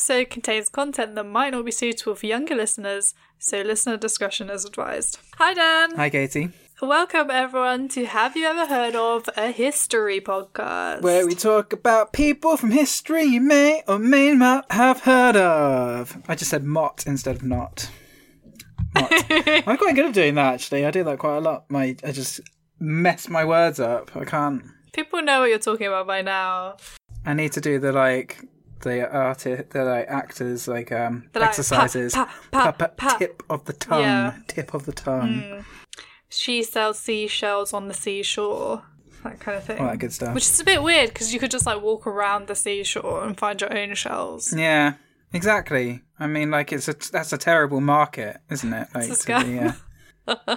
episode contains content that might not be suitable for younger listeners, so listener discretion is advised. Hi, Dan. Hi, Katie. Welcome, everyone, to Have You Ever Heard of a History podcast? Where we talk about people from history you may or may not have heard of. I just said mot instead of not. Mot. I'm quite good at doing that, actually. I do that quite a lot. My, I just mess my words up. I can't. People know what you're talking about by now. I need to do the like the artist, the like actors like um The, like, exercises. pa- pa- Pa- tip of the tongue. Yeah. Tip of the tongue. She sells seashells on the seashore. That kind of thing. All that good stuff. Which is a bit weird because you could just like walk around the seashore and find your own shells. Yeah, exactly. I mean, like it's a that's a terrible market, isn't it? Like, a to scam. be, uh,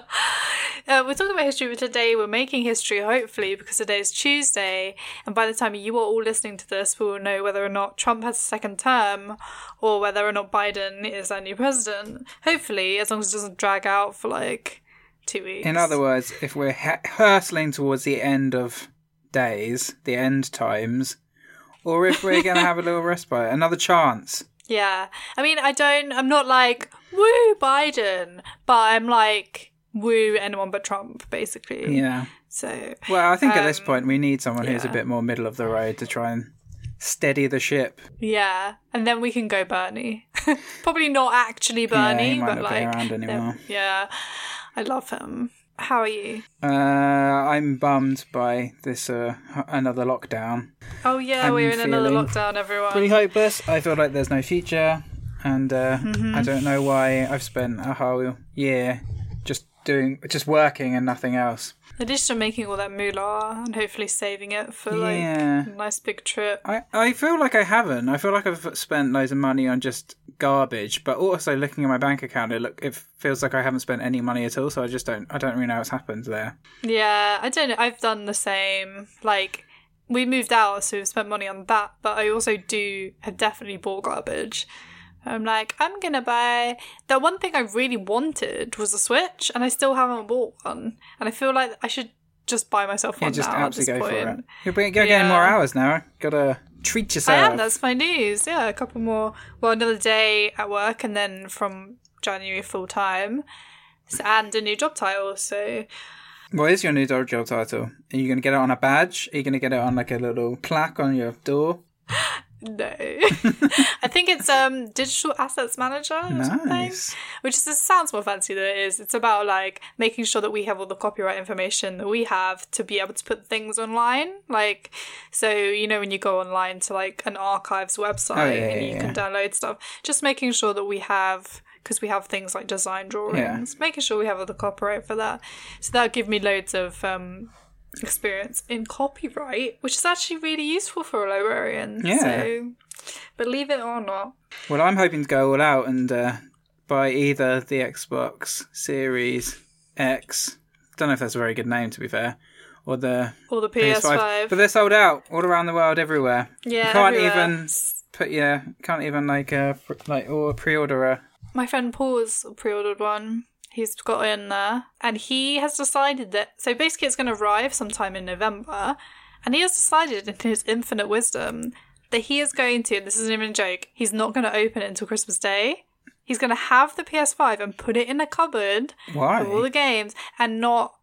Uh, we're talking about history, but today we're making history, hopefully, because today is Tuesday, and by the time you are all listening to this, we will know whether or not Trump has a second term or whether or not Biden is our new president. Hopefully, as long as it doesn't drag out for like two weeks. in other words, if we're ha- hurtling towards the end of days, the end times, or if we're going to have a little respite, another chance. Yeah. I mean, I don't, I'm not like, woo, Biden, but I'm like, woo, anyone but Trump, basically. Yeah. So, Well, I think at this Um, point we need someone who's a bit more middle of the road to try and steady the ship. yeah. And then we can go Bernie. Probably not actually Bernie, might but like, around anymore. yeah. I love him. How are you? Uh, I'm bummed by this uh, another lockdown. Oh, yeah, I'm we're in another lockdown, everyone. Pretty hopeless. I feel like there's no future, and uh, Mm-hmm. I don't know why I've spent a whole year doing, just working and nothing else. At least you're making all that moolah and hopefully saving it for like Yeah. a nice big trip. I, I feel like I haven't. I feel like I've spent loads of money on just garbage, but also looking at my bank account, it look it feels like I haven't spent any money at all. So I just don't. I don't really know what's happened there. Yeah, I don't know. I've done the same. Like, we moved out, so we've spent money on that, but I also do have definitely bought garbage. I'm like, I'm gonna buy. The one thing I really wanted was a Switch, and I still haven't bought one. And I feel like I should just buy myself Yeah, one just now. Absolutely go point. for it. You're, be- you're getting more hours now. Gotta treat yourself. I am. That's my news. Yeah, a couple more. Well, another day at work, and then from January full time, and a new job title. So What is your new job job title? Are you gonna get it on a badge? Are you gonna get it on like a little plaque on your door? no, I think it's um digital assets manager or something. Which is, sounds more fancy than it is. It's about like making sure that we have all the copyright information that we have to be able to put things online. Like, so you know when you go online to like an archives website Oh, yeah, and you yeah. can download stuff, just making sure that we have because we have things like design drawings, making sure we have all the copyright for that. So that'll give me loads of um, experience in copyright, which is actually really useful for a librarian. Yeah. So believe it or not. Well, I'm hoping to go all out and uh, buy either the Xbox Series X. Don't know if that's a very good name, to be fair, or the Or the PS5. But they're sold out all around the world, everywhere. yeah, you can't everywhere. even put yeah, can't even like uh like or pre-order a. My friend Paul's pre-ordered one. He's got in there, and he has decided that. So basically, it's going to arrive sometime in November, and he has decided, in his infinite wisdom, that he is going to. And this isn't even a joke. He's not going to open it until Christmas Day. He's going to have the PS5 and put it in a cupboard Why? with all the games, and not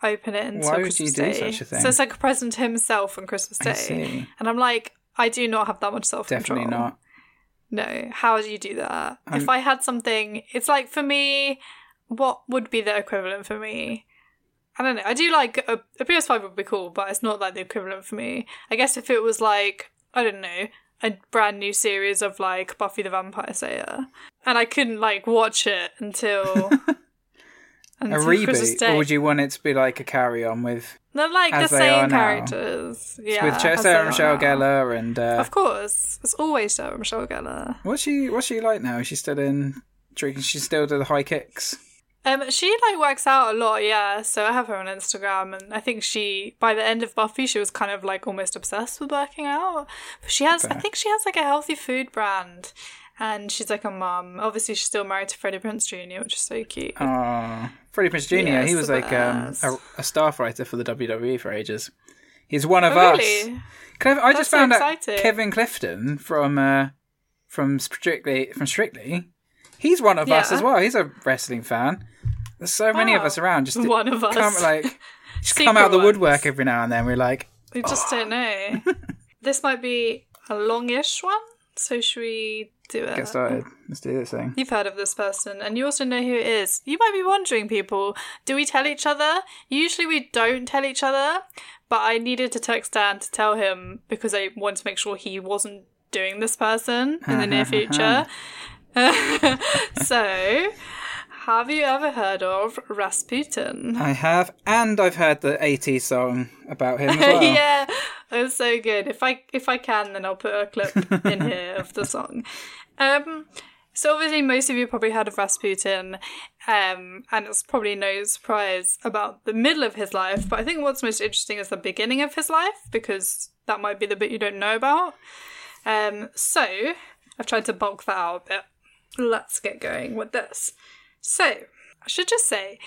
open it until Why would Christmas you do Day. such a thing? So it's like a present to himself on Christmas I Day. see. And I'm like, I do not have that much self control. Definitely not. No, how do you do that? If I had something, it's like for me, what would be the equivalent for me? I don't know. I do like a, a PS5 would be cool, but it's not like the equivalent for me. I guess if it was like, I don't know, a brand new series of like Buffy the Vampire Slayer, and I couldn't like watch it until. A until Christmas reboot, or would you want it to be like a carry-on with They're like the same now? characters. Yeah. with as they Sarah Michelle now. Gellar and uh, Of course. It's always Sarah Michelle Gellar. what's she what's she like now? Is she still in? Drinking? She still do the high kicks? Um, she like works out a lot, yeah. So I have her on Instagram, and I think she, by the end of Buffy, she was kind of like almost obsessed with working out. But she has, I think she has like a healthy food brand, and she's like a mum. Obviously, she's still married to Freddie Prinze Jr., which is so cute. Oh, Freddie Prinze Jr. Yeah, he was like um, a, a staff writer for the WWE for ages. He's one of Oh, us. really? Can I, I That's just so found out. Kevin Clifton from uh, from Strictly from Strictly. He's one of us as well. He's a wrestling fan. There's so many of us ah, around. Just One of us. come like just come out of the ones. woodwork every now and then. We're like, We just don't oh. know. this might be a longish one, so should we do it? get started. Let's do this thing. You've heard of this person, and you also know who it is. You might be wondering, people, do we tell each other? Usually we don't tell each other, but I needed to text Dan to tell him because I wanted to make sure he wasn't doing this person in the near uh-huh, uh-huh. future. so, have you ever heard of Rasputin? I have, and I've heard the 80s song about him as well. yeah, it was so good. If I if I can, then I'll put a clip in here of the song. Um, so obviously, most of you probably heard of Rasputin, um, and it's probably no surprise about the middle of his life. But I think what's most interesting is the beginning of his life because that might be the bit you don't know about. Um, so I've tried to bulk that out a bit. Let's get going with this. So I should just say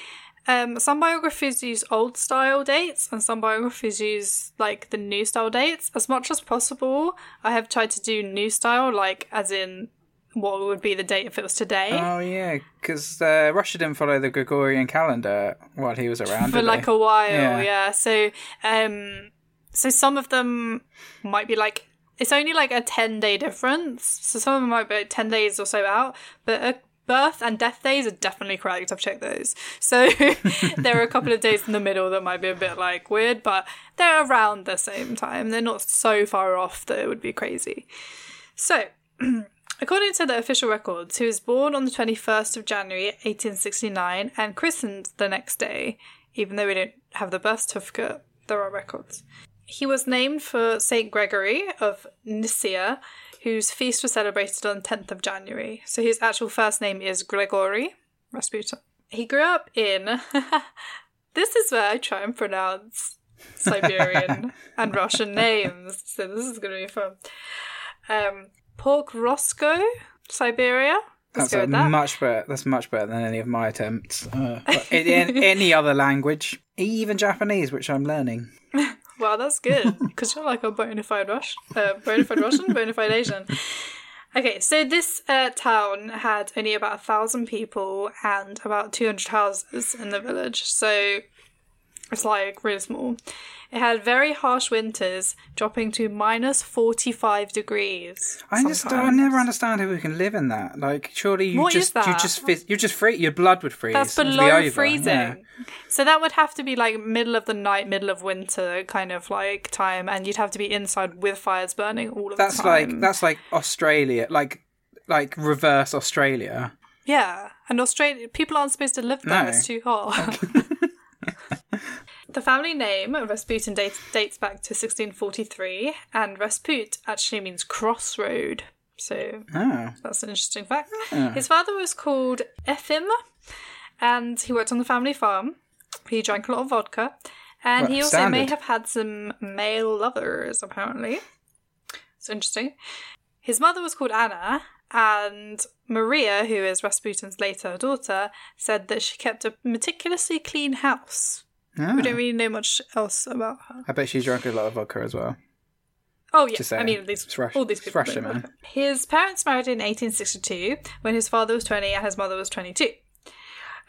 um, some biographies use old style dates and some biographies use like the new style dates. As much as possible, I have tried to do new style, like as in what would be the date if it was today. Oh yeah, because uh, Russia didn't follow the Gregorian calendar while he was around. for like they? a while, Yeah. yeah. So, um, so some of them might be like it's only like a ten day difference. So some of them might be like ten days or so out, but uh, birth and death days are definitely correct. I've checked those. So there are a couple of days in the middle that might be a bit like weird, but they're around the same time. They're not so far off that it would be crazy. So. According to the official records, he was born on the 21st of January 1869 and christened the next day, even though we don't have the birth certificate, there are records. He was named for St. Gregory of Nyssa, whose feast was celebrated on 10th of January. So his actual first name is Gregory Rasputin. He grew up in. this is where I try and pronounce Siberian and Russian names, so this is going to be fun. Um, Pokrovskoe, Siberia. Let's That's that. much better. That's much better than any of my attempts. Uh, in, in any other language, even Japanese, which I'm learning. Wow, that's good because you're like a bona fide Rush, uh, bona fide Russian, bona fide Asian. Okay, so this uh, town had only about a thousand people and about two hundred houses in the village, so it's like really small. It had very harsh winters, dropping to minus forty-five degrees. I just I never understand how we can live in that. Like, surely you What just you just you just free your blood would freeze. That's It'd be below freezing. yeah. So that would have to be like middle of the night, middle of winter kind of like time, and you'd have to be inside with fires burning all of That's the time. like that's like Australia, like like reverse Australia. Yeah, and Australia people aren't supposed to live there. No. It's too hot. the family name Rasputin dates, dates back to 1643, and Rasput actually means crossroad. So Oh, that's an interesting fact. Ah. His father was called Efim, and he worked on the family farm. He drank a lot of vodka, and he Well, also may have had some male lovers, apparently. It's interesting. His mother was called Anna, and Maria, who is Rasputin's later daughter, said that she kept a meticulously clean house. Ah. We don't really know much else about her. I bet she drank a lot of vodka as well. Oh yeah, I mean these It's Rus- all these people. Russia, man. His parents married in 1862 when his father was 20 and his mother was 22.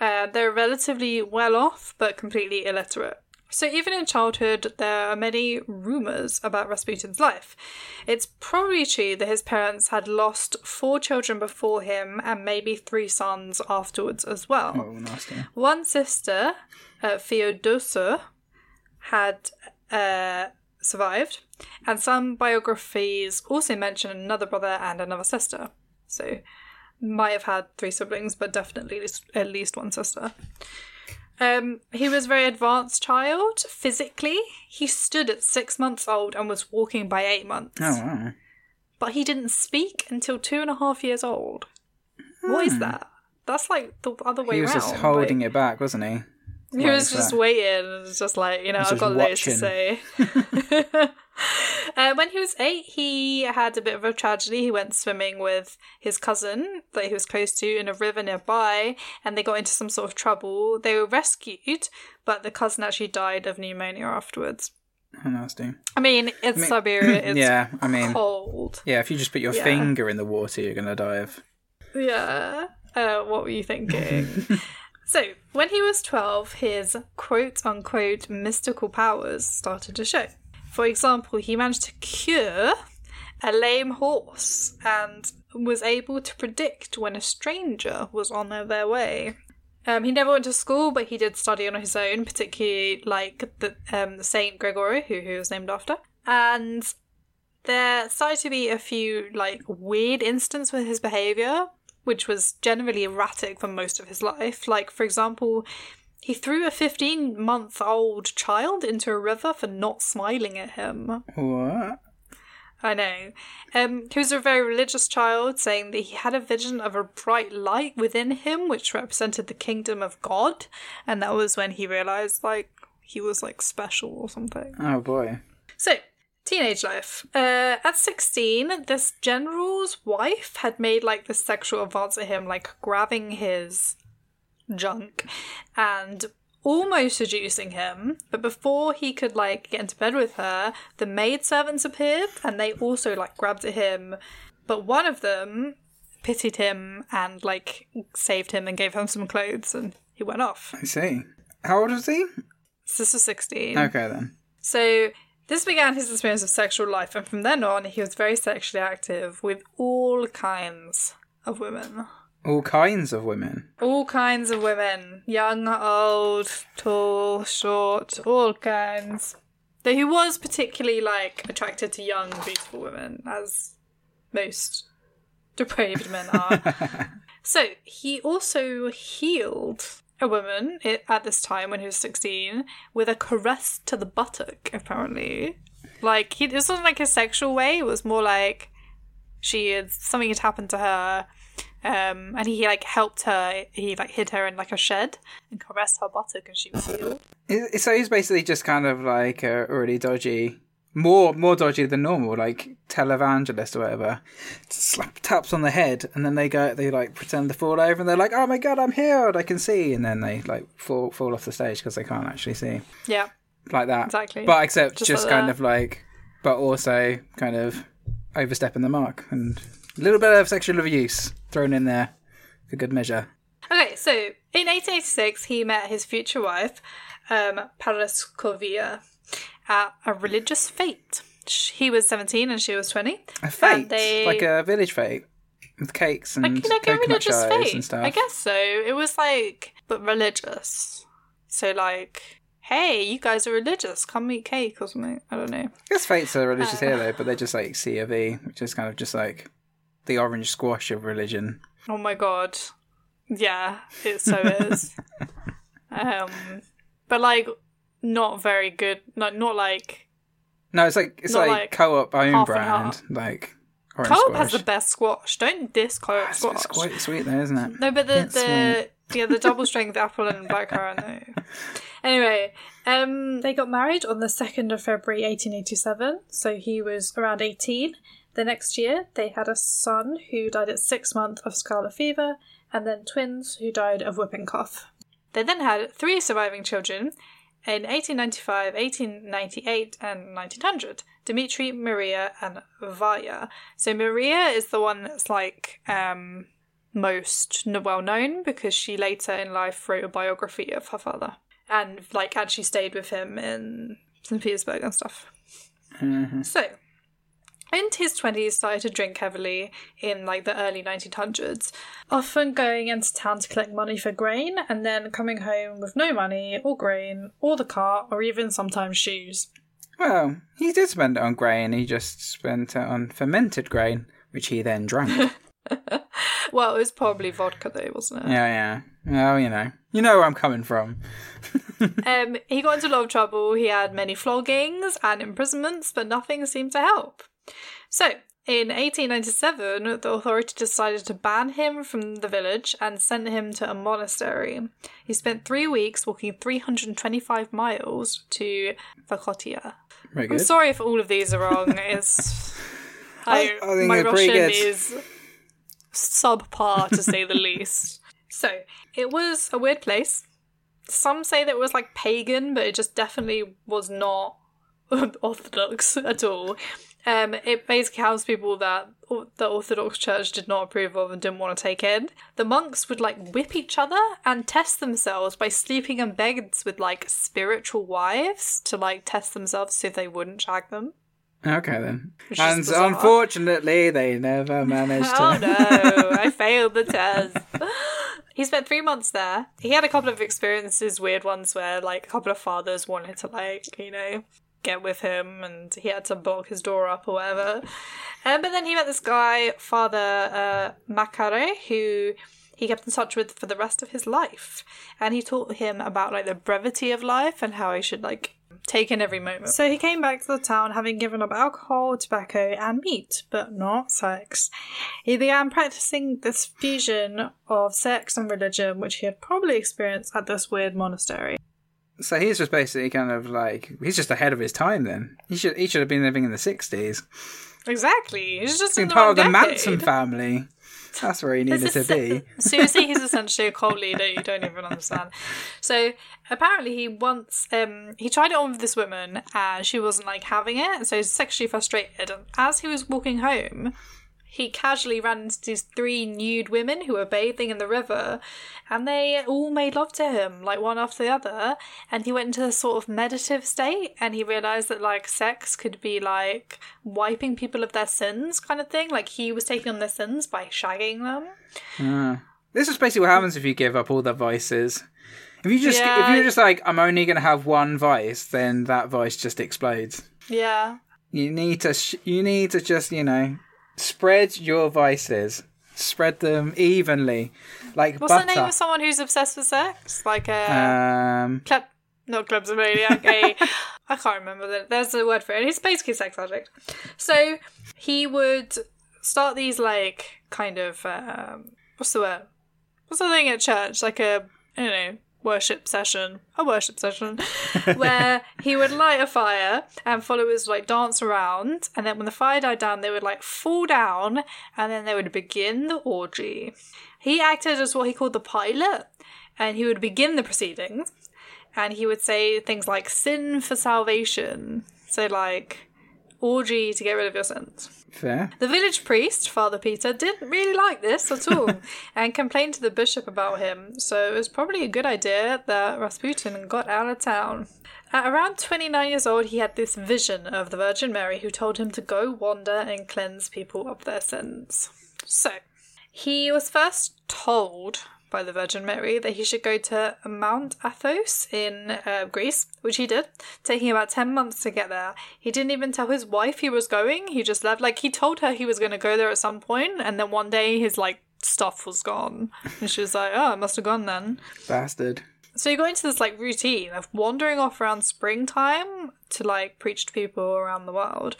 Uh, they're relatively well off, but completely illiterate. So even in childhood, there are many rumors about Rasputin's life. It's probably true that his parents had lost four children before him and maybe three sons afterwards as well. Oh, nasty. One sister, uh, Theodosia, had uh, survived, and some biographies also mention another brother and another sister. So, might have had three siblings, but definitely at least one sister. Um, he was a very advanced child physically. He stood at six months old and was walking by eight months. Oh wow. But he didn't speak until two and a half years old. What is that? That's like the other way Hmm. He was around. just holding it back, wasn't he? He was just that? waiting and was just like, you know, I've got loads to say. uh, when he was eight, he had a bit of a tragedy. He went swimming with his cousin that he was close to in a river nearby, and they got into some sort of trouble. They were rescued, but the cousin actually died of pneumonia afterwards. How nasty. I mean, it's Siberia. It's yeah, I mean, cold. yeah. If you just put your Yeah. finger in the water, you're gonna die of. Yeah. Uh, what were you thinking? so, when he was 12, his quote unquote mystical powers started to show. For example, he managed to cure a lame horse and was able to predict when a stranger was on their way. Um, he never went to school, but he did study on his own, particularly like the um, Saint Gregory, who he was named after. And there started to be a few like weird instances with his behavior, which was generally erratic for most of his life. Like, for example, he threw a 15 month old child into a river for not smiling at him. What? I know. Um, he was a very religious child, saying that he had a vision of a bright light within him, which represented the kingdom of God, and that was when he realized, like, he was like special or something. Oh boy. So, teenage life. Uh, at 16, this general's wife had made like this sexual advance at him, like grabbing his junk and almost seducing him. But before he could like get into bed with her, the maid servants appeared and they also like grabbed at him. But one of them pitied him and like saved him and gave him some clothes and he went off. I see. How old was he? So this was 16. Okay then. So this began his experience of sexual life, and from then on, he was very sexually active with all kinds of women. All kinds of women. All kinds of women. Young, old, tall, short, all kinds. Though he was particularly, like, attracted to young, beautiful women, as most depraved men are. so, he also healed a woman at this time when he was 16 with a caress to the buttock, apparently. Like, he, this wasn't like a sexual way, it was more like she had, something had happened to her. Um, and he like helped her. He like hid her in like a shed and caressed her buttock, and she was healed. So he's basically just kind of like a really dodgy, more more dodgy than normal, like televangelist or whatever. Slap taps on the head, and then they go, they like pretend to fall over, and they're like, "Oh my god, I'm healed! I can see!" And then they like fall fall off the stage because they can't actually see, Yeah, like that. Exactly. But except Just just, like kind that. of like, but also kind of overstepping the mark and a little bit of sexual abuse thrown in there for good measure. Okay, so in 1886, he met his future wife, um, Paraskovia, at a religious fete. He was 17 and she was 20. A fete, they- like a village fete with cakes and Like, like a religious fete. and stuff. I guess so. It was like, but religious. So, like, hey, you guys are religious. Come eat cake or something. I don't know. I guess fetes are religious Uh. here though, but they're just like C of E, which is kind of just like the orange squash of religion. Oh my god. Yeah, it so is. um but like not very good not not like No, it's like it's like, like co-op own brand, like orange Co-op squash. has the best squash. Don't diss Co-op it's, squash. it's quite sweet though, isn't it? No, but the It's the yeah the double strength apple and blackcurrant. No. Anyway, um, they got married on the second of February, eighteen eighty seven. So he was around eighteen. The next year, they had a son who died at six months of scarlet fever, and then twins who died of whooping cough. They then had three surviving children in 1895, 1898, and 1900 Dmitri, Maria, and Vaya. So Maria is the one that's like um, most well known because she later in life wrote a biography of her father and like actually stayed with him in St. Petersburg and stuff. So, in his 20s, started to drink heavily in like the early 1900s, often going into town to collect money for grain and then coming home with no money or grain or the car or even sometimes shoes. Well, he did spend it on grain. He just spent it on fermented grain, which he then drank. Well, it was probably vodka though, wasn't it? yeah, yeah. Well, you know, you know where I'm coming from. Um, he got into a lot of trouble. He had many floggings and imprisonments, but nothing seemed to help. So, in 1897, the authority decided to ban him from the village and sent him to a monastery. He spent three weeks walking 325 miles to Vakotia. I'm sorry if all of these are wrong. It's I- I think my Russian is subpar to say the least. So it was a weird place. Some say that it was like pagan, but it just definitely was not orthodox at all. Um, it basically housed people that the Orthodox Church did not approve of and didn't want to take in. The monks would like whip each other and test themselves by sleeping in beds with like spiritual wives to like test themselves to see if they wouldn't shag them. Okay then. And bizarre. unfortunately, they never managed to. Oh no, I failed the test. He spent three months there. He had a couple of experiences, weird ones, where like a couple of fathers wanted to like, you know, get with him and he had to block his door up or whatever. Um, but then he met this guy, Father uh, Macare, who he kept in touch with for the rest of his life. And he taught him about like the brevity of life and how he should like take in every moment. So he came back to the town having given up alcohol, tobacco, and meat, but not sex. He began practicing this fusion of sex and religion, which he had probably experienced at this weird monastery. So he's just basically kind of like he's just ahead of his time. Then he should he should have been living in the sixties. Exactly. He's just the part of the decade. Manson family. That's where he needed to be. Seriously, he's essentially a cult leader. You don't even understand. So apparently, he once um he tried it on with this woman, and she wasn't like having it. So he's sexually frustrated. And as he was walking home, he casually ran into these three nude women who were bathing in the river, and they all made love to him, like one after the other. And he went into a sort of meditative state, and he realized that like sex could be like wiping people of their sins, kind of thing. Like he was taking on their sins by shagging them. Ah. This is basically what happens if you give up all the vices. If you just if you're just like I'm only going to have one vice, then that vice just explodes. Yeah. You need to sh- you need to just you know spread your vices, spread them evenly, like What's butter. the name of someone who's obsessed with sex? Like a um, klep, not kleptomaniac. A I can't remember. The, there's a word for it. He's basically a sex addict. So he would start these like kind of um, what's the word? What's the thing at church? Like a I don't know worship session, a worship session, where he would light a fire and followers would like dance around, and then when the fire died down, they would like fall down, and then they would begin the orgy. He acted as what he called the pilot, and he would begin the proceedings, and he would say things like "sin for salvation," so like orgy to get rid of your sins. fair. The village priest, Father Peter, didn't really like this at all and complained to the bishop about him, so it was probably a good idea that Rasputin got out of town. At around 29 years old, he had this vision of the Virgin Mary who told him to go wander and cleanse people of their sins. So, he was first told by the Virgin Mary that he should go to Mount Athos in uh, Greece, which he did, taking about 10 months to get there. He didn't even tell his wife he was going, he just left. Like, he told her he was going to go there at some point, and then one day his, like, stuff was gone. And she was like, oh, it must have gone then. Bastard. So you go into this like routine of wandering off around springtime to like preach to people around the world.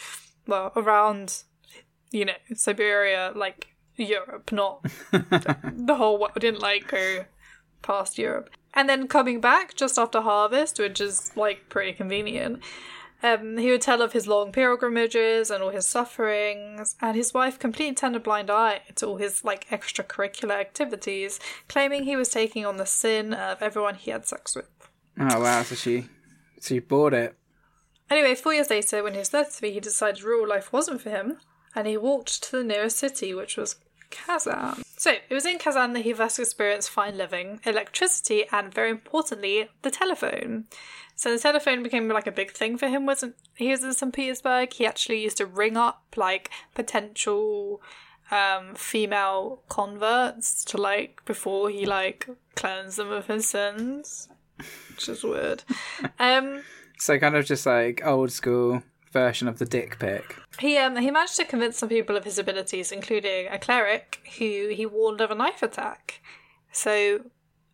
Well, around you know, Siberia, like Europe, not the whole world. Didn't like go past Europe. And then coming back just after harvest, which is like pretty convenient. Um, he would tell of his long pilgrimages and all his sufferings, and his wife completely turned a blind eye to all his like extracurricular activities, claiming he was taking on the sin of everyone he had sex with. Oh wow, so she so you bought it. Anyway, four years later, when he was 33, he decided rural life wasn't for him, and he walked to the nearest city, which was Kazan. So, it was in Kazan that he first experienced fine living, electricity, and very importantly, the telephone. So the telephone became like a big thing for him. Wasn't he was in St. Petersburg? He actually used to ring up like potential um, female converts to like before he like cleansed them of his sins, which is weird. Um, So kind of just like old school version of the dick pic. He um he managed to convince some people of his abilities, including a cleric who he warned of a knife attack. So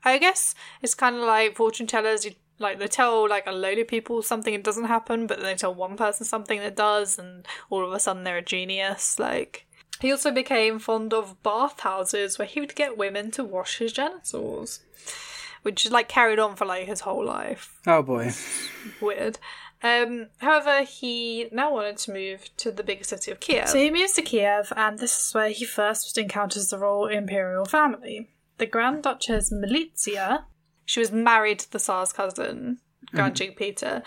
I guess it's kind of like fortune tellers. You like they tell like a load of people something that doesn't happen, but then they tell one person something that does, and all of a sudden they're a genius. Like he also became fond of bathhouses where he would get women to wash his genitals, which is like carried on for like his whole life Oh boy. weird. Um, however, he now wanted to move to the bigger city of Kiev. So he moves to Kiev, and this is where he first encounters the royal imperial family. The Grand Duchess Militsia, she was married to the Tsar's cousin, Grand Duke Peter.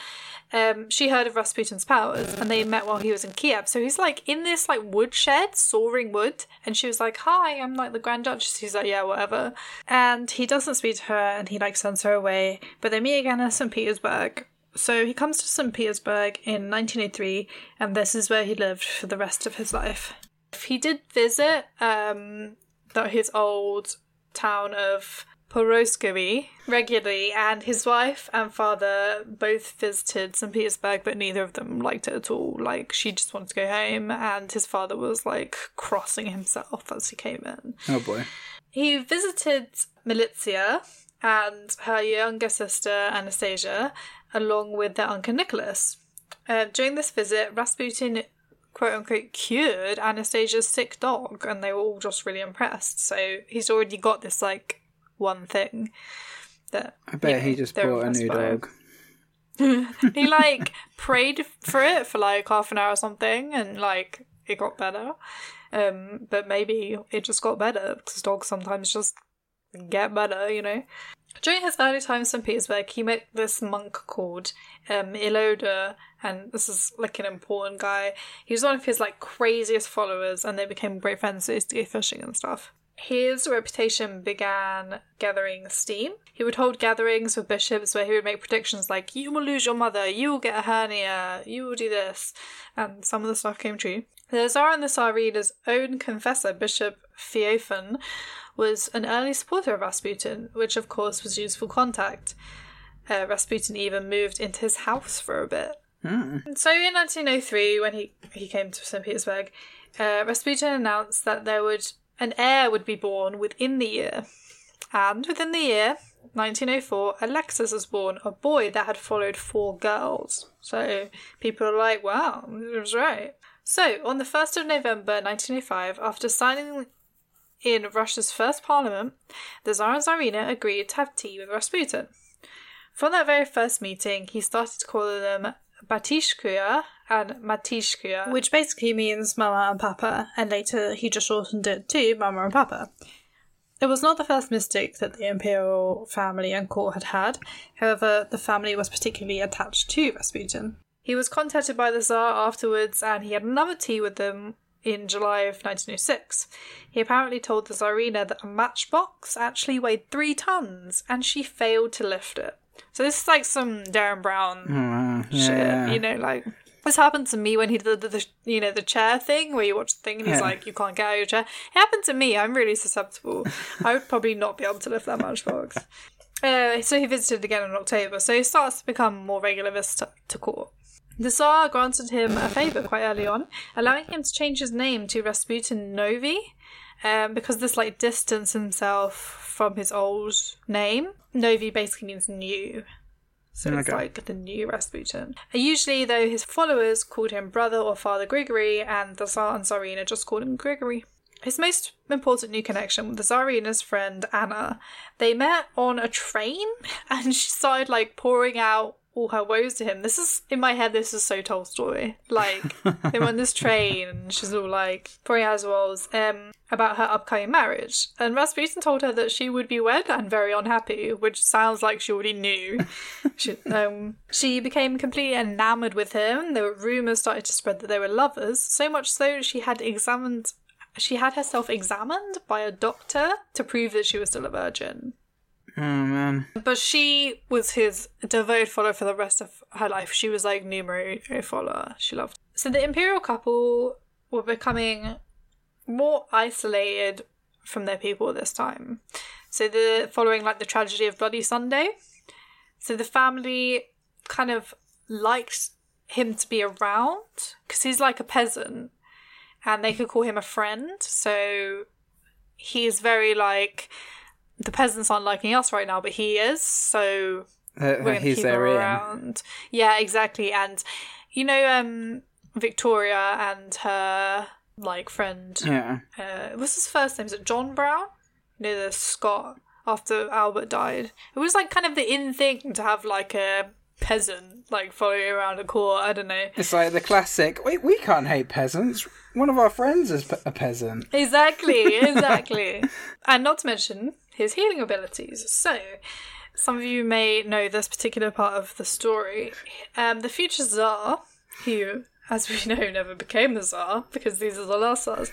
Um, she heard of Rasputin's powers, and they met while he was in Kiev. So he's like in this like woodshed, sawing wood, and she was like, "Hi, I'm like the Grand Duchess." He's like, "Yeah, whatever." And he doesn't speak to her, and he like sends her away. But they meet again in St. Petersburg. So he comes to St. Petersburg in 1903, and this is where he lived for the rest of his life. He did visit um, the, his old town of Poroskovy regularly, and his wife and father both visited St. Petersburg, but neither of them liked it at all. Like, she just wanted to go home, and his father was like crossing himself as he came in. Oh boy. He visited Militia and her younger sister Anastasia, along with their uncle Nicholas. Uh, during this visit, Rasputin quote unquote cured Anastasia's sick dog, and they were all just really impressed. So he's already got this like one thing that I bet you know, he just bought a new by. dog. He like prayed for it for like half an hour or something, and like it got better. Um, but maybe it just got better because dogs sometimes just get better, you know. During his early times in Petersburg, he met this monk called um, Iloda, and this is like an important guy. He was one of his like craziest followers, and they became great friends. So used to go fishing and stuff. His reputation began gathering steam. He would hold gatherings with bishops where he would make predictions like, You will lose your mother, you will get a hernia, you will do this. And some of the stuff came true. The Tsar and the Tsarina's own confessor, Bishop Theophan, was an early supporter of Rasputin, which of course was useful contact. Uh, Rasputin even moved into his house for a bit. And So in 1903, when he, he came to St. Petersburg, uh, Rasputin announced that there would an heir would be born within the year. And within the year, 1904, Alexis was born, a boy that had followed four girls. So people are like, wow, it was right. So on the 1st of November 1905, after signing in Russia's first parliament, the Tsar and Tsarina agreed to have tea with Rasputin. From that very first meeting, he started calling them Batishkuya and Matishkuya, which basically means Mama and Papa, and later he just shortened it to Mama and Papa. It was not the first mistake that the imperial family and court had had. However, the family was particularly attached to Rasputin. He was contacted by the Tsar afterwards, and he had another tea with them in July of 1906. He apparently told the Tsarina that a matchbox actually weighed three tons, and she failed to lift it. So this is like some Derren Brown Uh, yeah, shit, yeah. you know, like this happened to me when he did the, the you know the chair thing where you watch the thing and he's Yeah. like you can't get out of your chair. It happened to me. I'm really susceptible. I would probably not be able to lift that much box. Uh, so he visited again in October. So he starts to become more regular visitor to court. The Tsar granted him a favour quite early on, allowing him to change his name to Rasputin Novi, um, because this like distanced himself from his old name. Novi basically means new. So it's Okay. like the new Rasputin. Usually, though, his followers called him brother or Father Grigory, and the Tsar and Tsarina just called him Grigory. His most important new connection with the Tsarina's friend Anna. They met on a train, and she started like pouring out all her woes to him. This is in my head. This is so Tolstoy. Like they were on this train, and she's all like her woes um, about her upcoming marriage. And Rasputin told her that she would be wed and very unhappy, which sounds like she already knew. she, um, she became completely enamored with him. There were rumors started to spread that they were lovers. So much so she had examined. She had herself examined by a doctor to prove that she was still a virgin. Oh man. But she was his devoted follower for the rest of her life. She was like numero uno follower. She loved. So the imperial couple were becoming more isolated from their people this time. So the following like the tragedy of Bloody Sunday. So the family kind of liked him to be around because he's like a peasant, and they could call him a friend. So he is very like the peasants aren't liking us right now, but he is. So Uh, we're gonna he's keep him in. around. Yeah, exactly. And you know, um, Victoria and her like friend. Yeah. Uh, what's his first name? Is it John Brown? You know, the Scot after Albert died. It was like kind of the in thing to have like a peasant like following around a court. I don't know. It's like the classic. Wait, we can't hate peasants. One of our friends is pe- a peasant. Exactly, exactly. and not to mention his healing abilities. So, Some of you may know this particular part of the story. Um, the future Tsar, who, as we know, never became the Tsar because these are the last Tsars,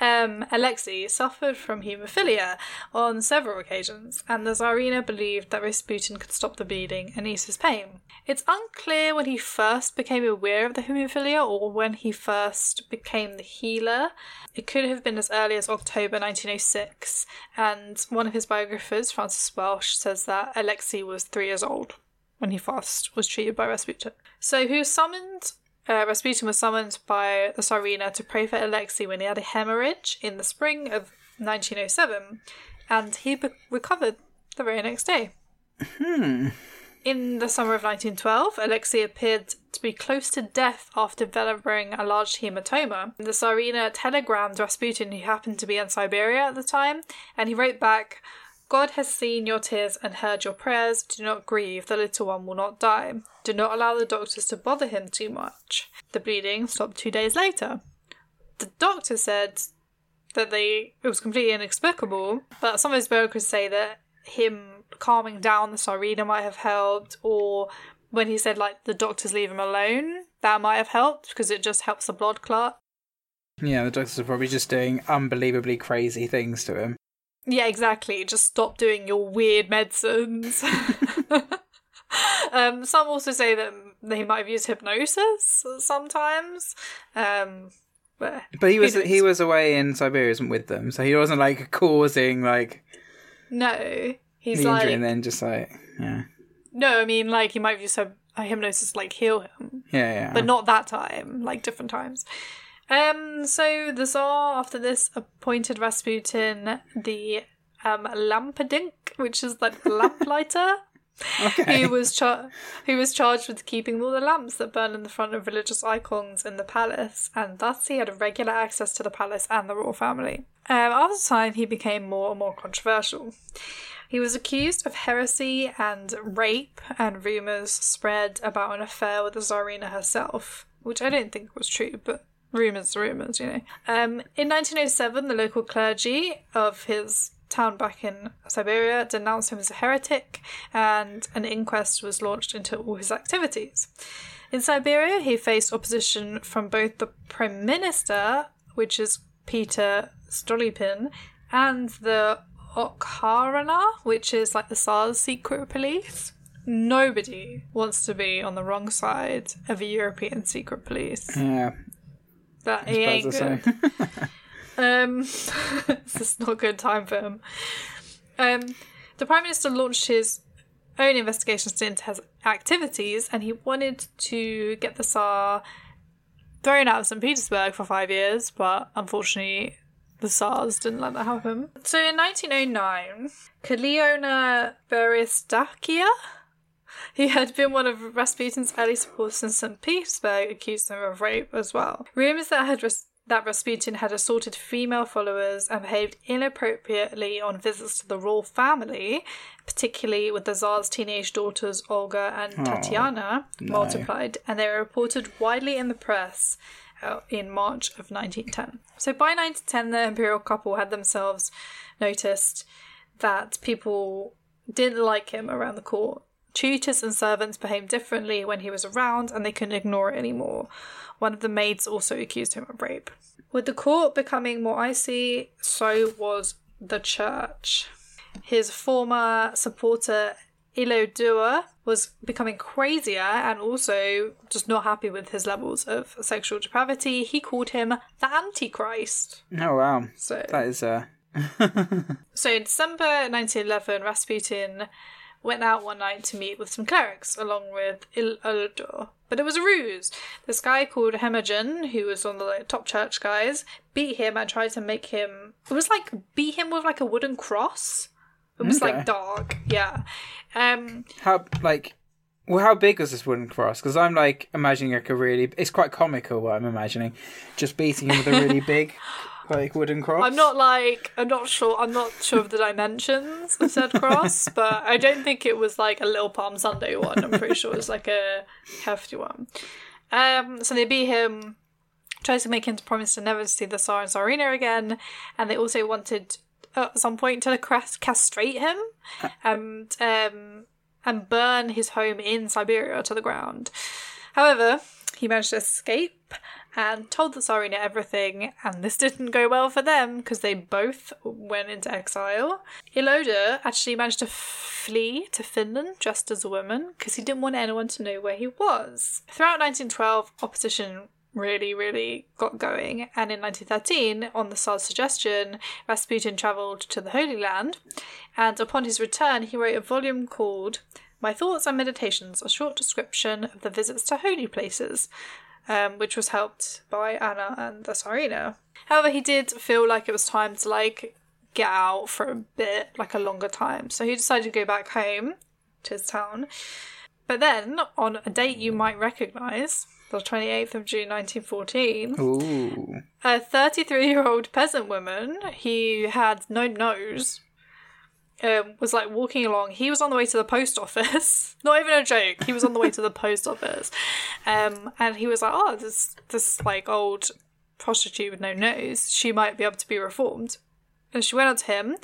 um, Alexei suffered from haemophilia on several occasions, and the Tsarina believed that Rasputin could stop the bleeding and ease his pain. It's unclear when he first became aware of the haemophilia or when he first became the healer. It could have been as early as October 1906, and one of his biographers, Frances Welch, says that Alexei was three years old when he first was treated by Rasputin. So he was summoned uh, Rasputin was summoned by the Tsarina to pray for Alexei when he had a hemorrhage in the spring of 1907, and he be- recovered the very next day. In the summer of 1912, Alexei appeared to be close to death after developing a large hematoma. The Tsarina telegrammed Rasputin, who happened to be in Siberia at the time, and he wrote back, God has seen your tears and heard your prayers. Do not grieve, the little one will not die. Do not allow the doctors to bother him too much. The bleeding stopped two days later. The doctor said that they it was completely inexplicable, but some of his biographers say that him calming down the Tsarina might have helped, or when he said like the doctors leave him alone, that might have helped because it just helps the blood clot. Yeah, the doctors are probably just doing unbelievably crazy things to him. Yeah, exactly. Just stop doing your weird medicines. um, some also say that they might have used hypnosis sometimes. Um, but But he was who he was away in Siberia wasn't with them, so he wasn't like causing like no, he's the like and then just like yeah, no. I mean, like he might have used hy- hypnosis like heal him, yeah, yeah. but not that time. Like different times. Um. So the Tsar after this appointed Rasputin the um lampadnik, which is like the lamplighter. okay. He was char- he was charged with keeping all the lamps that burn in the front of religious icons in the palace, and thus he had regular access to the palace and the royal family. Um, after time, he became more and more controversial. He was accused of heresy and rape, and rumours spread about an affair with the Tsarina herself, which I don't think was true, but rumours, rumours, you know. Um, in 1907, the local clergy of his town back in Siberia denounced him as a heretic, and an inquest was launched into all his activities. In Siberia, he faced opposition from both the Prime Minister, which is Peter Stolypin, and the Okhrana, which is like the Tsar's secret police. Nobody wants to be on the wrong side of a European secret police. yeah, That he ain't good. Um, it's just not a good time for him. Um, the Prime Minister launched his own investigations into his activities, and he wanted to get the Tsar thrown out of St. Petersburg for five years, but unfortunately, the Tsars didn't let that happen. So in 1909, Kaliona Beristakia, he had been one of Rasputin's early supporters in St. Petersburg, accused him of rape as well. Rumours that had Ras- that Rasputin had assaulted female followers and behaved inappropriately on visits to the royal family, particularly with the Tsar's teenage daughters Olga and Tatiana, multiplied, and they were reported widely in the press uh, in March of 1910. So by 1910, the imperial couple had themselves noticed that people didn't like him around the court. Tutors and servants behaved differently when he was around, and they couldn't ignore it anymore. One of the maids also accused him of rape. With the court becoming more icy, so was the church. His former supporter Ilodua was becoming crazier and also just not happy with his levels of sexual depravity. He called him the Antichrist. Oh wow, So that is uh, so in December 1911, Rasputin went out one night to meet with some clerics along with Il. But it was a ruse. This guy called Hemagen, who was one of the like, top church guys, beat him and tried to make him. It was like beat him with like a wooden cross. It was Okay. like dark, yeah. Um, how like. Well, how big was this wooden cross? Because I'm like imagining like a really. It's quite comical what I'm imagining, just beating him with a really big, like wooden cross. I'm not like I'm not sure I'm not sure of the dimensions of said cross, but I don't think it was like a little Palm Sunday one. I'm pretty sure it was like a hefty one. Um, so they beat him, tried to make him promise to never see the Tsar and Tsarina again, and they also wanted at some point to castrate him and um, and burn his home in Siberia to the ground. However, he managed to escape and told the Tsarina everything, and this didn't go well for them because they both went into exile. Iloda actually managed to flee to Finland just as a woman because he didn't want anyone to know where he was. Throughout 1912, opposition really, really got going, and in 1913, on the Tsar's suggestion, Rasputin travelled to the Holy Land, and upon his return, he wrote a volume called my Thoughts and Meditations, a short description of the visits to holy places, um, which was helped by Anna and the Tsarina. However, he did feel like it was time to like get out for a bit, like a longer time. So he decided to go back home to his town. But then, on a date you might recognise, the 28th of June 1914, Ooh. a 33 year old peasant woman who had no nose um, was like walking along. He was on the way to the post office. Not even a joke. He was on the way to the post office, um, and he was like, "Oh, this this like old prostitute with no nose. She might be able to be reformed." And she went up to him,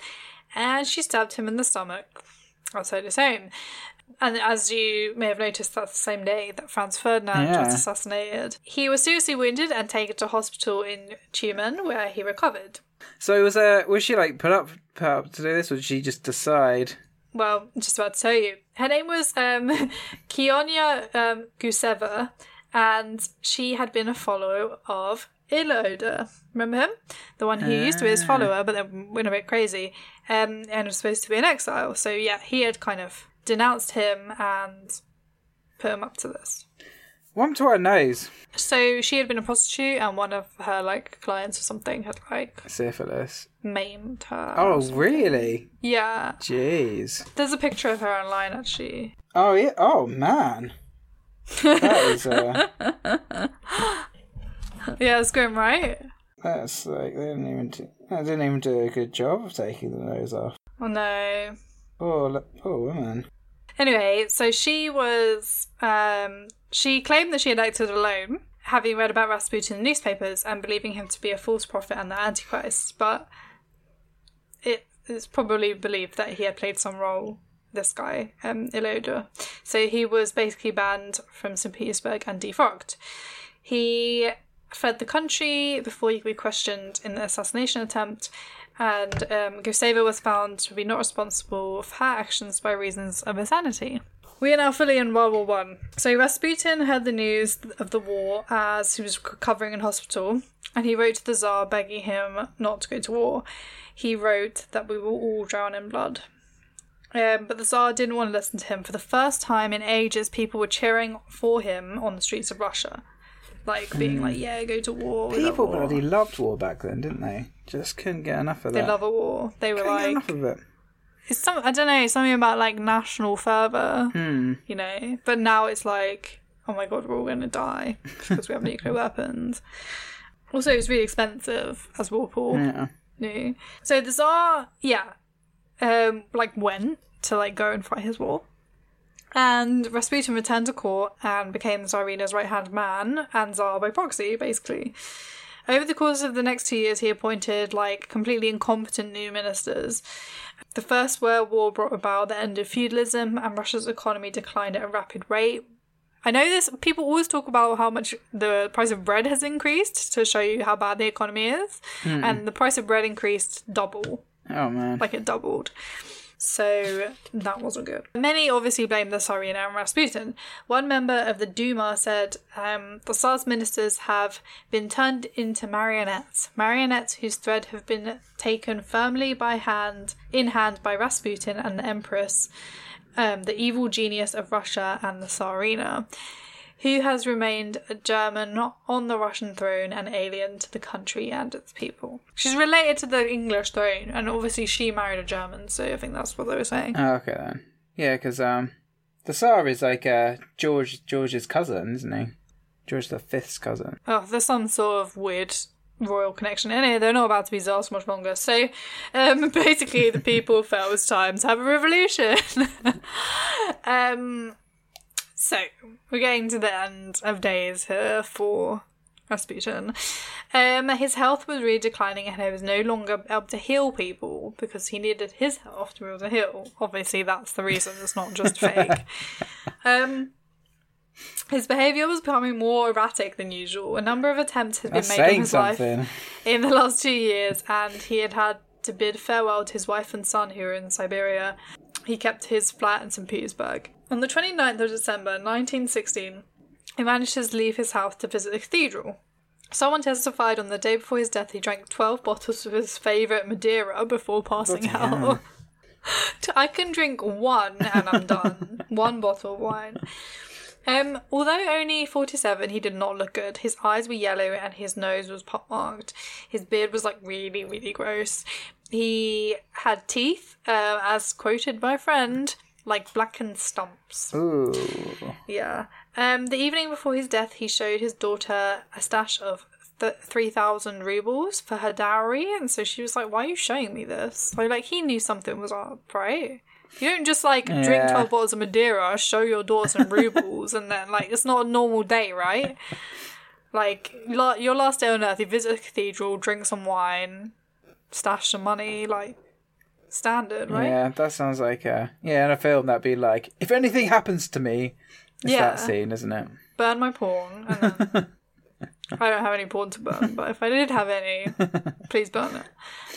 and she stabbed him in the stomach outside his home. And as you may have noticed, that's the same day that Franz Ferdinand Yeah. was assassinated. He was seriously wounded and taken to hospital in Tyumen, where he recovered. So was uh was she like put up put up to do this, or did she just decide? Well, I'm just about to tell you. Her name was um, Kionia um, Guseva, and she had been a follower of Iloda. Remember him? The one who used to be his follower, but then went a bit crazy, um, and was supposed to be in exile. So, yeah, he had kind of denounced him and put him up to this. What happened to her nose? So she had been a prostitute, and one of her like clients or something had like Syphilis. maimed her. Oh, really? yeah. Jeez. There's a picture of her online actually. Oh yeah. Oh man. That is uh. Yeah, it's going right. That's like they didn't even do, they didn't even do a good job of taking the nose off. Oh no. Poor poor woman. Anyway, so she was um she claimed that she had acted alone, having read about Rasputin in the newspapers and believing him to be a false prophet and the Antichrist, but it is probably believed that he had played some role, this guy, um, Iloda. So he was basically banned from St. Petersburg and defrocked. He fled the country before he could be questioned in the assassination attempt, and um, Guseva was found to be not responsible for her actions by reasons of insanity. We are now fully in World War One. So Rasputin heard the news of the war as he was recovering in hospital, and he wrote to the Tsar begging him not to go to war. He wrote that we will all drown in blood. Um, but the Tsar didn't want to listen to him. For the first time in ages, people were cheering for him on the streets of Russia. Like, being like, yeah, go to war. People war." bloody loved war back then, didn't they? Just couldn't get enough of that. They love a war. They were couldn't get like, enough of it. It's some, I don't know, something about like national fervour, Hmm. you know? But now it's like, oh my god, we're all going to die because we have nuclear weapons. Also, it's really expensive, as Walpole Yeah. knew. So the Tsar, yeah, um, like went to like go and fight his war. And Rasputin returned to court and became the Tsarina's right hand man and Tsar by proxy, basically. Over the course of the next two years, he appointed like completely incompetent new ministers. The First World War brought about the end of feudalism, and Russia's economy declined at a rapid rate. I know this. People always talk about how much the price of bread has increased to show you how bad the economy is, hmm. and the price of bread increased double Oh man. like it doubled. So that wasn't good. Many obviously blame the Tsarina and Rasputin. One member of the Duma said um, the Tsar's ministers have been turned into marionettes, marionettes whose thread have been taken firmly by hand, in hand by Rasputin and the Empress, um, the evil genius of Russia and the Tsarina who has remained a German on the Russian throne and alien to the country and its people. She's related to the English throne, and obviously she married a German, so I think that's what they were saying. Oh, okay then. Yeah, because um, the Tsar is like uh George George's cousin, isn't he? George the Fifth's cousin. Oh, there's some sort of weird royal connection. Anyway, they're not about to be czars much longer. So, um, basically, the people felt it was time to have a revolution. um, so we're getting to the end of days here for Rasputin. Um, his health was really declining and he was no longer able to heal people because he needed his health to be able to heal. Obviously, that's the reason, it's not just fake. Um, his behaviour was becoming more erratic than usual. A number of attempts had been That's made on saying his life in the last two years, and he had had to bid farewell to his wife and son who were in Siberia. He kept his flat in St. Petersburg. On the 29th of December 1916, he managed to leave his house to visit the cathedral. Someone testified on the day before his death he drank 12 bottles of his favourite Madeira before passing Bloody out. I can drink one and I'm done. one bottle of wine. Um, although only 47, he did not look good. His eyes were yellow and his nose was pockmarked. His beard was like really, really gross. He had teeth, uh, as quoted by a friend, like blackened stumps. Ooh. Yeah. Um, the evening before his death, he showed his daughter a stash of th- 3,000 rubles for her dowry. And so she was like, Why are you showing me this? So, like, he knew something was up, right? You don't just like drink 12 bottles of Madeira, show your daughter some rubles, and then, like, it's not a normal day, right? Like, la- your last day on earth, you visit a cathedral, drink some wine, stash some money, like, standard, right? Yeah, that sounds like a yeah. In a film, that'd be like, if anything happens to me, it's Yeah. that scene, isn't it? burn my porn. And then I don't have any porn to burn, but if I did have any, please burn it.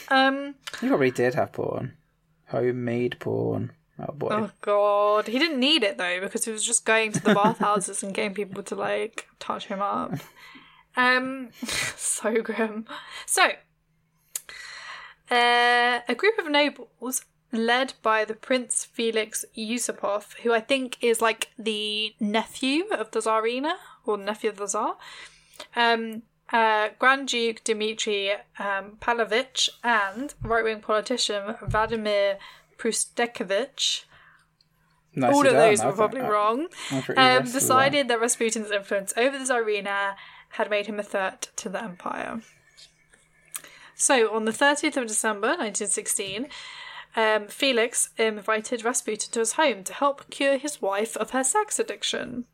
Um. You probably did have porn, homemade porn. Oh boy. Oh god, he didn't need it though because he was just going to the bathhouses and getting people to like touch him up. Um. So grim. So. Uh, a group of nobles led by the Prince Felix Yusupov, who I think is like the nephew of the Tsarina or nephew of the Tsar, um, uh, Grand Duke Dmitry um, Palovich, and right wing politician Vladimir Prustekevich. Nicely All of done. those I were probably that- wrong. I'm pretty Um, decided that Rasputin's influence over the Tsarina had made him a threat to the empire. So, on the 30th of December 1916, um, Felix Invited Rasputin to his home to help cure his wife of her sex addiction.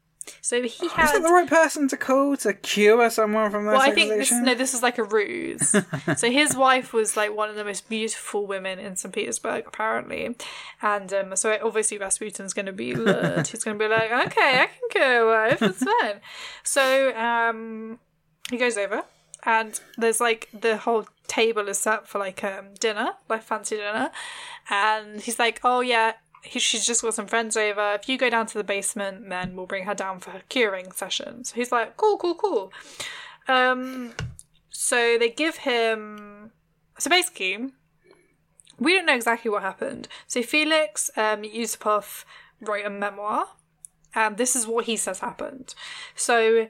So he Is that the right person to call to cure someone from their Well, I think this, no, this is like a ruse. so his wife was like one of the most beautiful women in St. Petersburg, apparently, and um, so obviously Rasputin's going to be lured. He's going to be like, okay, I can cure a wife. It's fine. So um, he goes over, and there's like the whole table is set for like um, dinner, like fancy dinner, and he's like, oh yeah. He, she's just got some friends over. If you go down to the basement, then we'll bring her down for her curing session. So he's like, cool, cool, cool. Um, so they give him. So basically, we don't know exactly what happened. So Felix um, Yusupov wrote a memoir, and this is what he says happened. So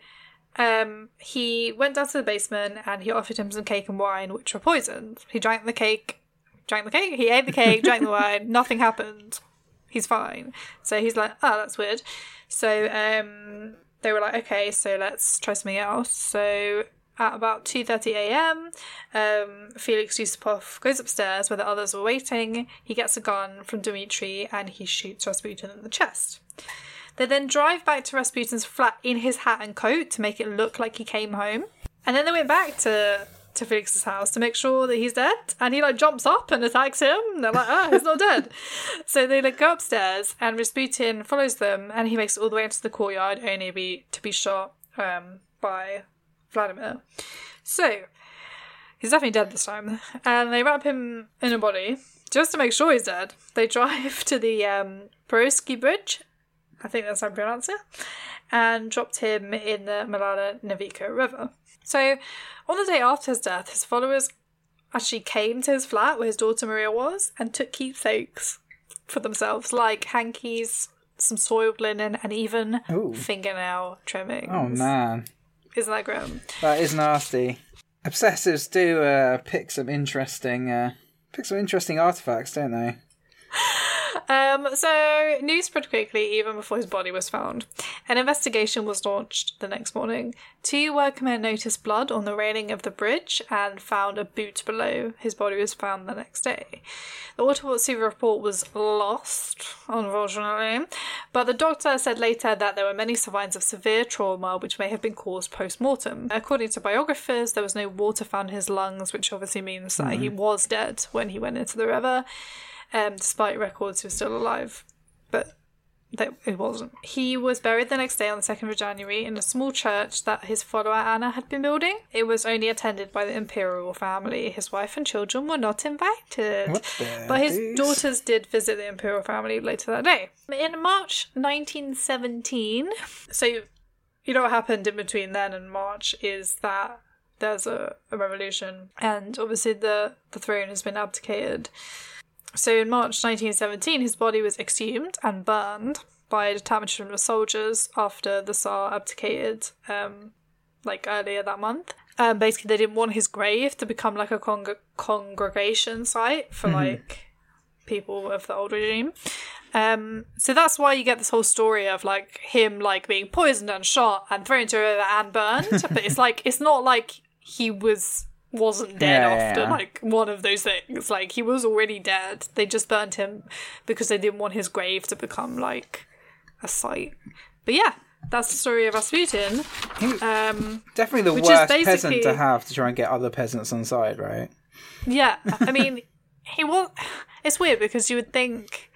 um, he went down to the basement and he offered him some cake and wine, which were poisoned. He drank the cake, drank the cake, he ate the cake, drank the wine, nothing happened. He's fine. So he's like, oh, that's weird. So um, they were like, okay, so let's try something else. So at about 2.30 a.m., um, Felix Yusupov goes upstairs where the others were waiting. He gets a gun from Dmitri and he shoots Rasputin in the chest. They then drive back to Rasputin's flat in his hat and coat to make it look like he came home. And then they went back to to Felix's house to make sure that he's dead. And he like jumps up and attacks him. And they're like, ah, he's not dead. So they like go upstairs and Rasputin follows them and he makes it all the way into the courtyard only be to be shot um, by Vladimir. So he's definitely dead this time. And they wrap him in a body just to make sure he's dead. They drive to the um, Perovsky Bridge I think that's how I pronounce it, and dropped him in the Malala Navika River. So, on the day after his death, his followers actually came to his flat where his daughter Maria was and took keepsakes for themselves, like hankies, some soiled linen, and even Ooh. fingernail trimmings. Oh man, Isn't that grim? that is nasty. Obsessives do uh, pick some interesting, uh, pick some interesting artifacts, don't they? Um, so news spread quickly even before his body was found. An investigation was launched the next morning. Two workmen noticed blood on the railing of the bridge and found a boot below. His body was found the next day. The autopsy report was lost, unfortunately, but the doctor said later that there were many signs of severe trauma which may have been caused post mortem. According to biographers, there was no water found in his lungs, which obviously means that he was dead when he went into the river um, despite records he was still alive. But that it wasn't. He was buried the next day on the 2nd of January in a small church that his follower Anna had been building. It was only attended by the imperial family. His wife and children were not invited. But his deuce? daughters did visit the imperial family later that day. In March 1917, so you know what happened in between then and March is that there's a, a revolution and obviously the, the throne has been abdicated. So in March 1917, his body was exhumed and burned by a detachment of soldiers after the Tsar abdicated, um, like earlier that month. Um, basically, they didn't want his grave to become like a con- congregation site for like people of the old regime. Um, so that's why you get this whole story of like him like being poisoned and shot and thrown into a river and burned. but it's like it's not like he was wasn't dead Yeah, after yeah. like one of those things. Like he was already dead. They just burned him because they didn't want his grave to become like a site. But yeah, that's the story of Rasputin. Um, Definitely the worst peasant to have to try and get other peasants on side, right? Yeah, I mean, he was. It's weird because you would think,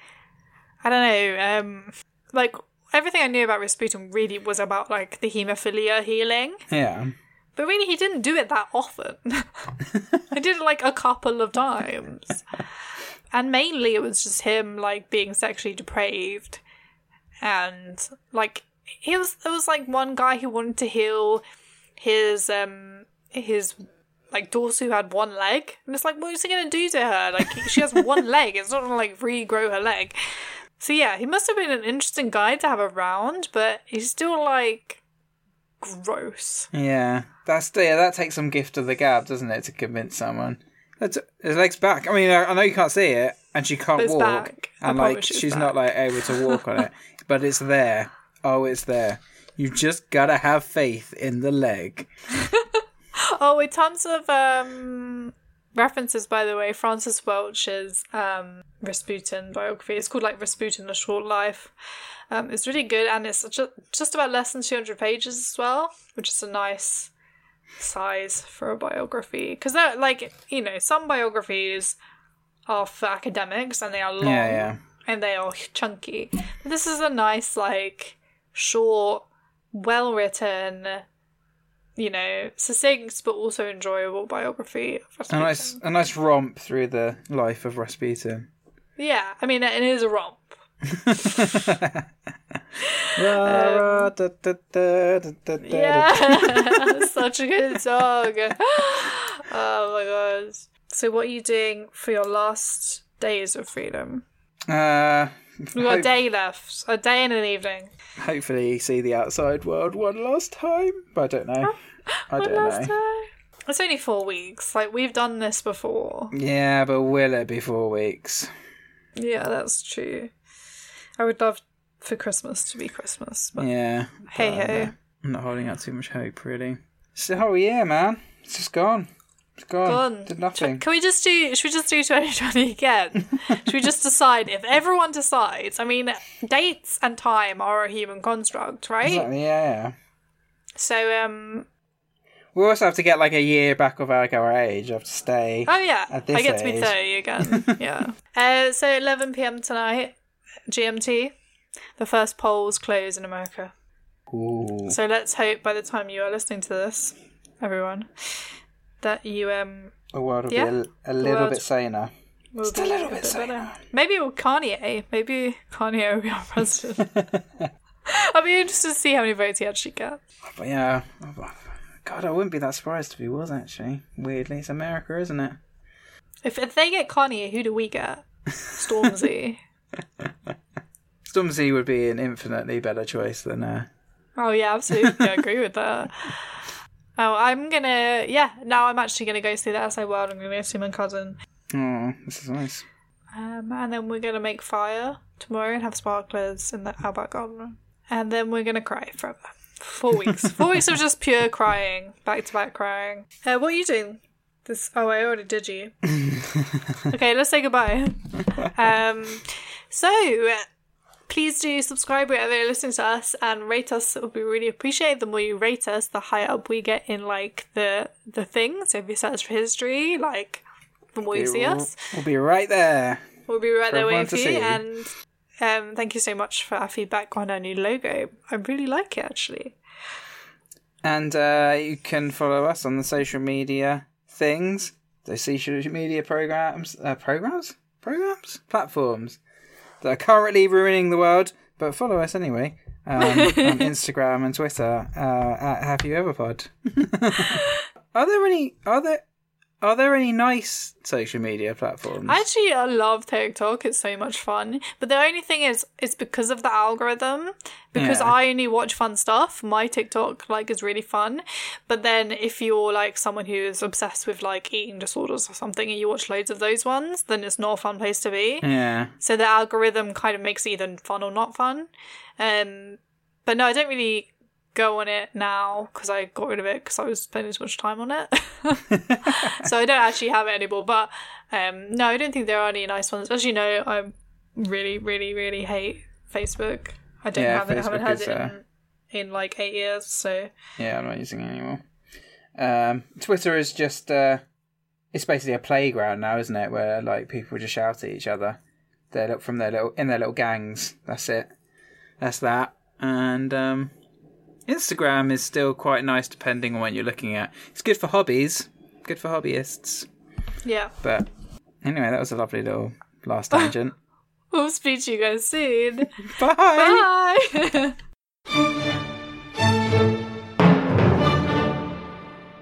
I don't know, um, like everything I knew about Rasputin really was about like the hemophilia healing, Yeah. But really he didn't do it that often. I did it like a couple of times, and mainly it was just him like being sexually depraved, and like he was. There was like one guy who wanted to heal his um his like daughter who had one leg. And it's like what is he gonna do to her? Like she has one leg. It's not gonna like regrow her leg. So yeah he must have been an interesting guy to have around but he's still like gross Yeah. That's yeah, that takes some gift of the gab, doesn't it, to convince someone. That's his leg's back. I mean, I, I know you can't see it, and she can't it's walk, back. I and like you it's she's not like able to walk on it, but it's there. Oh, it's there. You just gotta have faith in the leg. oh with tons of um references by the way frances welch's um rasputin biography. It's called like rasputin a short life. Um it's really good and it's just, just about less than 200 pages as well which is a nice size for a biography. Because they're like you know some biographies are for academics and they are long Yeah, yeah. and they are chunky. But this is a nice like short well written you know succinct but also enjoyable biography of A nice, a nice romp through the life of Rasputin. yeah i mean it is a romp. Yeah such a good song oh my god so what are you doing for your last days of freedom? Uh, we've got a day left a day and an evening hopefully see the outside world one last time, but I don't know. I One don't last know. time. It's only four weeks. Like we've done this before. Yeah, but will it be four weeks? Yeah, that's true. I would love for Christmas to be Christmas, but Yeah. hey uh, hey. I'm not holding out too much hope, really. It's the whole year, man. It's just gone. It's gone. Gone. Did nothing. Can we just do? Should we just do 2020 again? should we just decide if everyone decides? I mean, dates and time are a human construct, right? Exactly, yeah. So, um, We also have to get like a year back of like our age. I have to stay. oh yeah, At this I get to be 30 again. yeah. Uh, so 11 p.m. tonight, GMT. The first polls close in America. Ooh. So let's hope by the time you are listening to this, everyone, that you um The world will Yeah. be a, a little bit saner. Just a little bit better. saner. Maybe with Kanye. Maybe Kanye will be our president. I'll be interested to see how many votes he actually gets. But yeah. God, I wouldn't be that surprised if he was actually. Weirdly, it's America, isn't it? If if they get Kanye, who do we get? Stormzy. Stormzy would be an infinitely better choice than uh, oh yeah, absolutely. I agree with that. Oh, I'm gonna yeah. Now I'm actually gonna go see the SI World. I'm gonna go see my cousin. Oh, this is nice. Um, and then we're gonna make fire tomorrow and have sparklers in the outback garden. And then we're gonna cry forever. Four weeks. Four weeks of just pure crying, back to back crying. Uh, what are you doing? This. Oh, I already did you. okay, let's say goodbye. Um, so please do subscribe wherever you're listening to us and rate us. It would be really appreciated. The more you rate us, the higher up we get in like the the thing. So if you search for history, like the more you see us, We'll be right there. we'll be right there waiting for you. And um, thank you so much for our feedback on our new logo. I really like it actually. And uh, you can follow us on the social media things, the social media programs, uh, programs, programs, platforms that are currently ruining the world. But follow us anyway um, on Instagram and Twitter uh, at Have You Ever Pod. are there any? Are there? Are there any nice social media platforms? I Actually, I love TikTok. It's so much fun. But the only thing is, it's because of the algorithm. Because Yeah. I only watch fun stuff. My TikTok like is really fun. But then if you're like someone who is obsessed with like eating disorders or something, and you watch loads of those ones, then it's not a fun place to be. yeah. So the algorithm kind of makes it either fun or not fun. Um, but no, I don't really go on it now because I got rid of it because I was spending too much time on it. so I don't actually have it anymore. But um, no, I don't think there are any nice ones. As you know, I really, really, really hate Facebook. I don't Yeah, have it. I haven't had is, it uh, in, in like eight years. So Yeah, I'm not using it anymore. Um, Twitter is just uh, it's basically a playground now, isn't it? Where like people just shout at each other. They look from their little in their little gangs. That's it. That's that. And um, Instagram is still quite nice, depending on what you're looking at. It's good for hobbies, good for hobbyists. yeah, But anyway, that was a lovely little last tangent. we'll speak to you guys soon. Bye. Bye.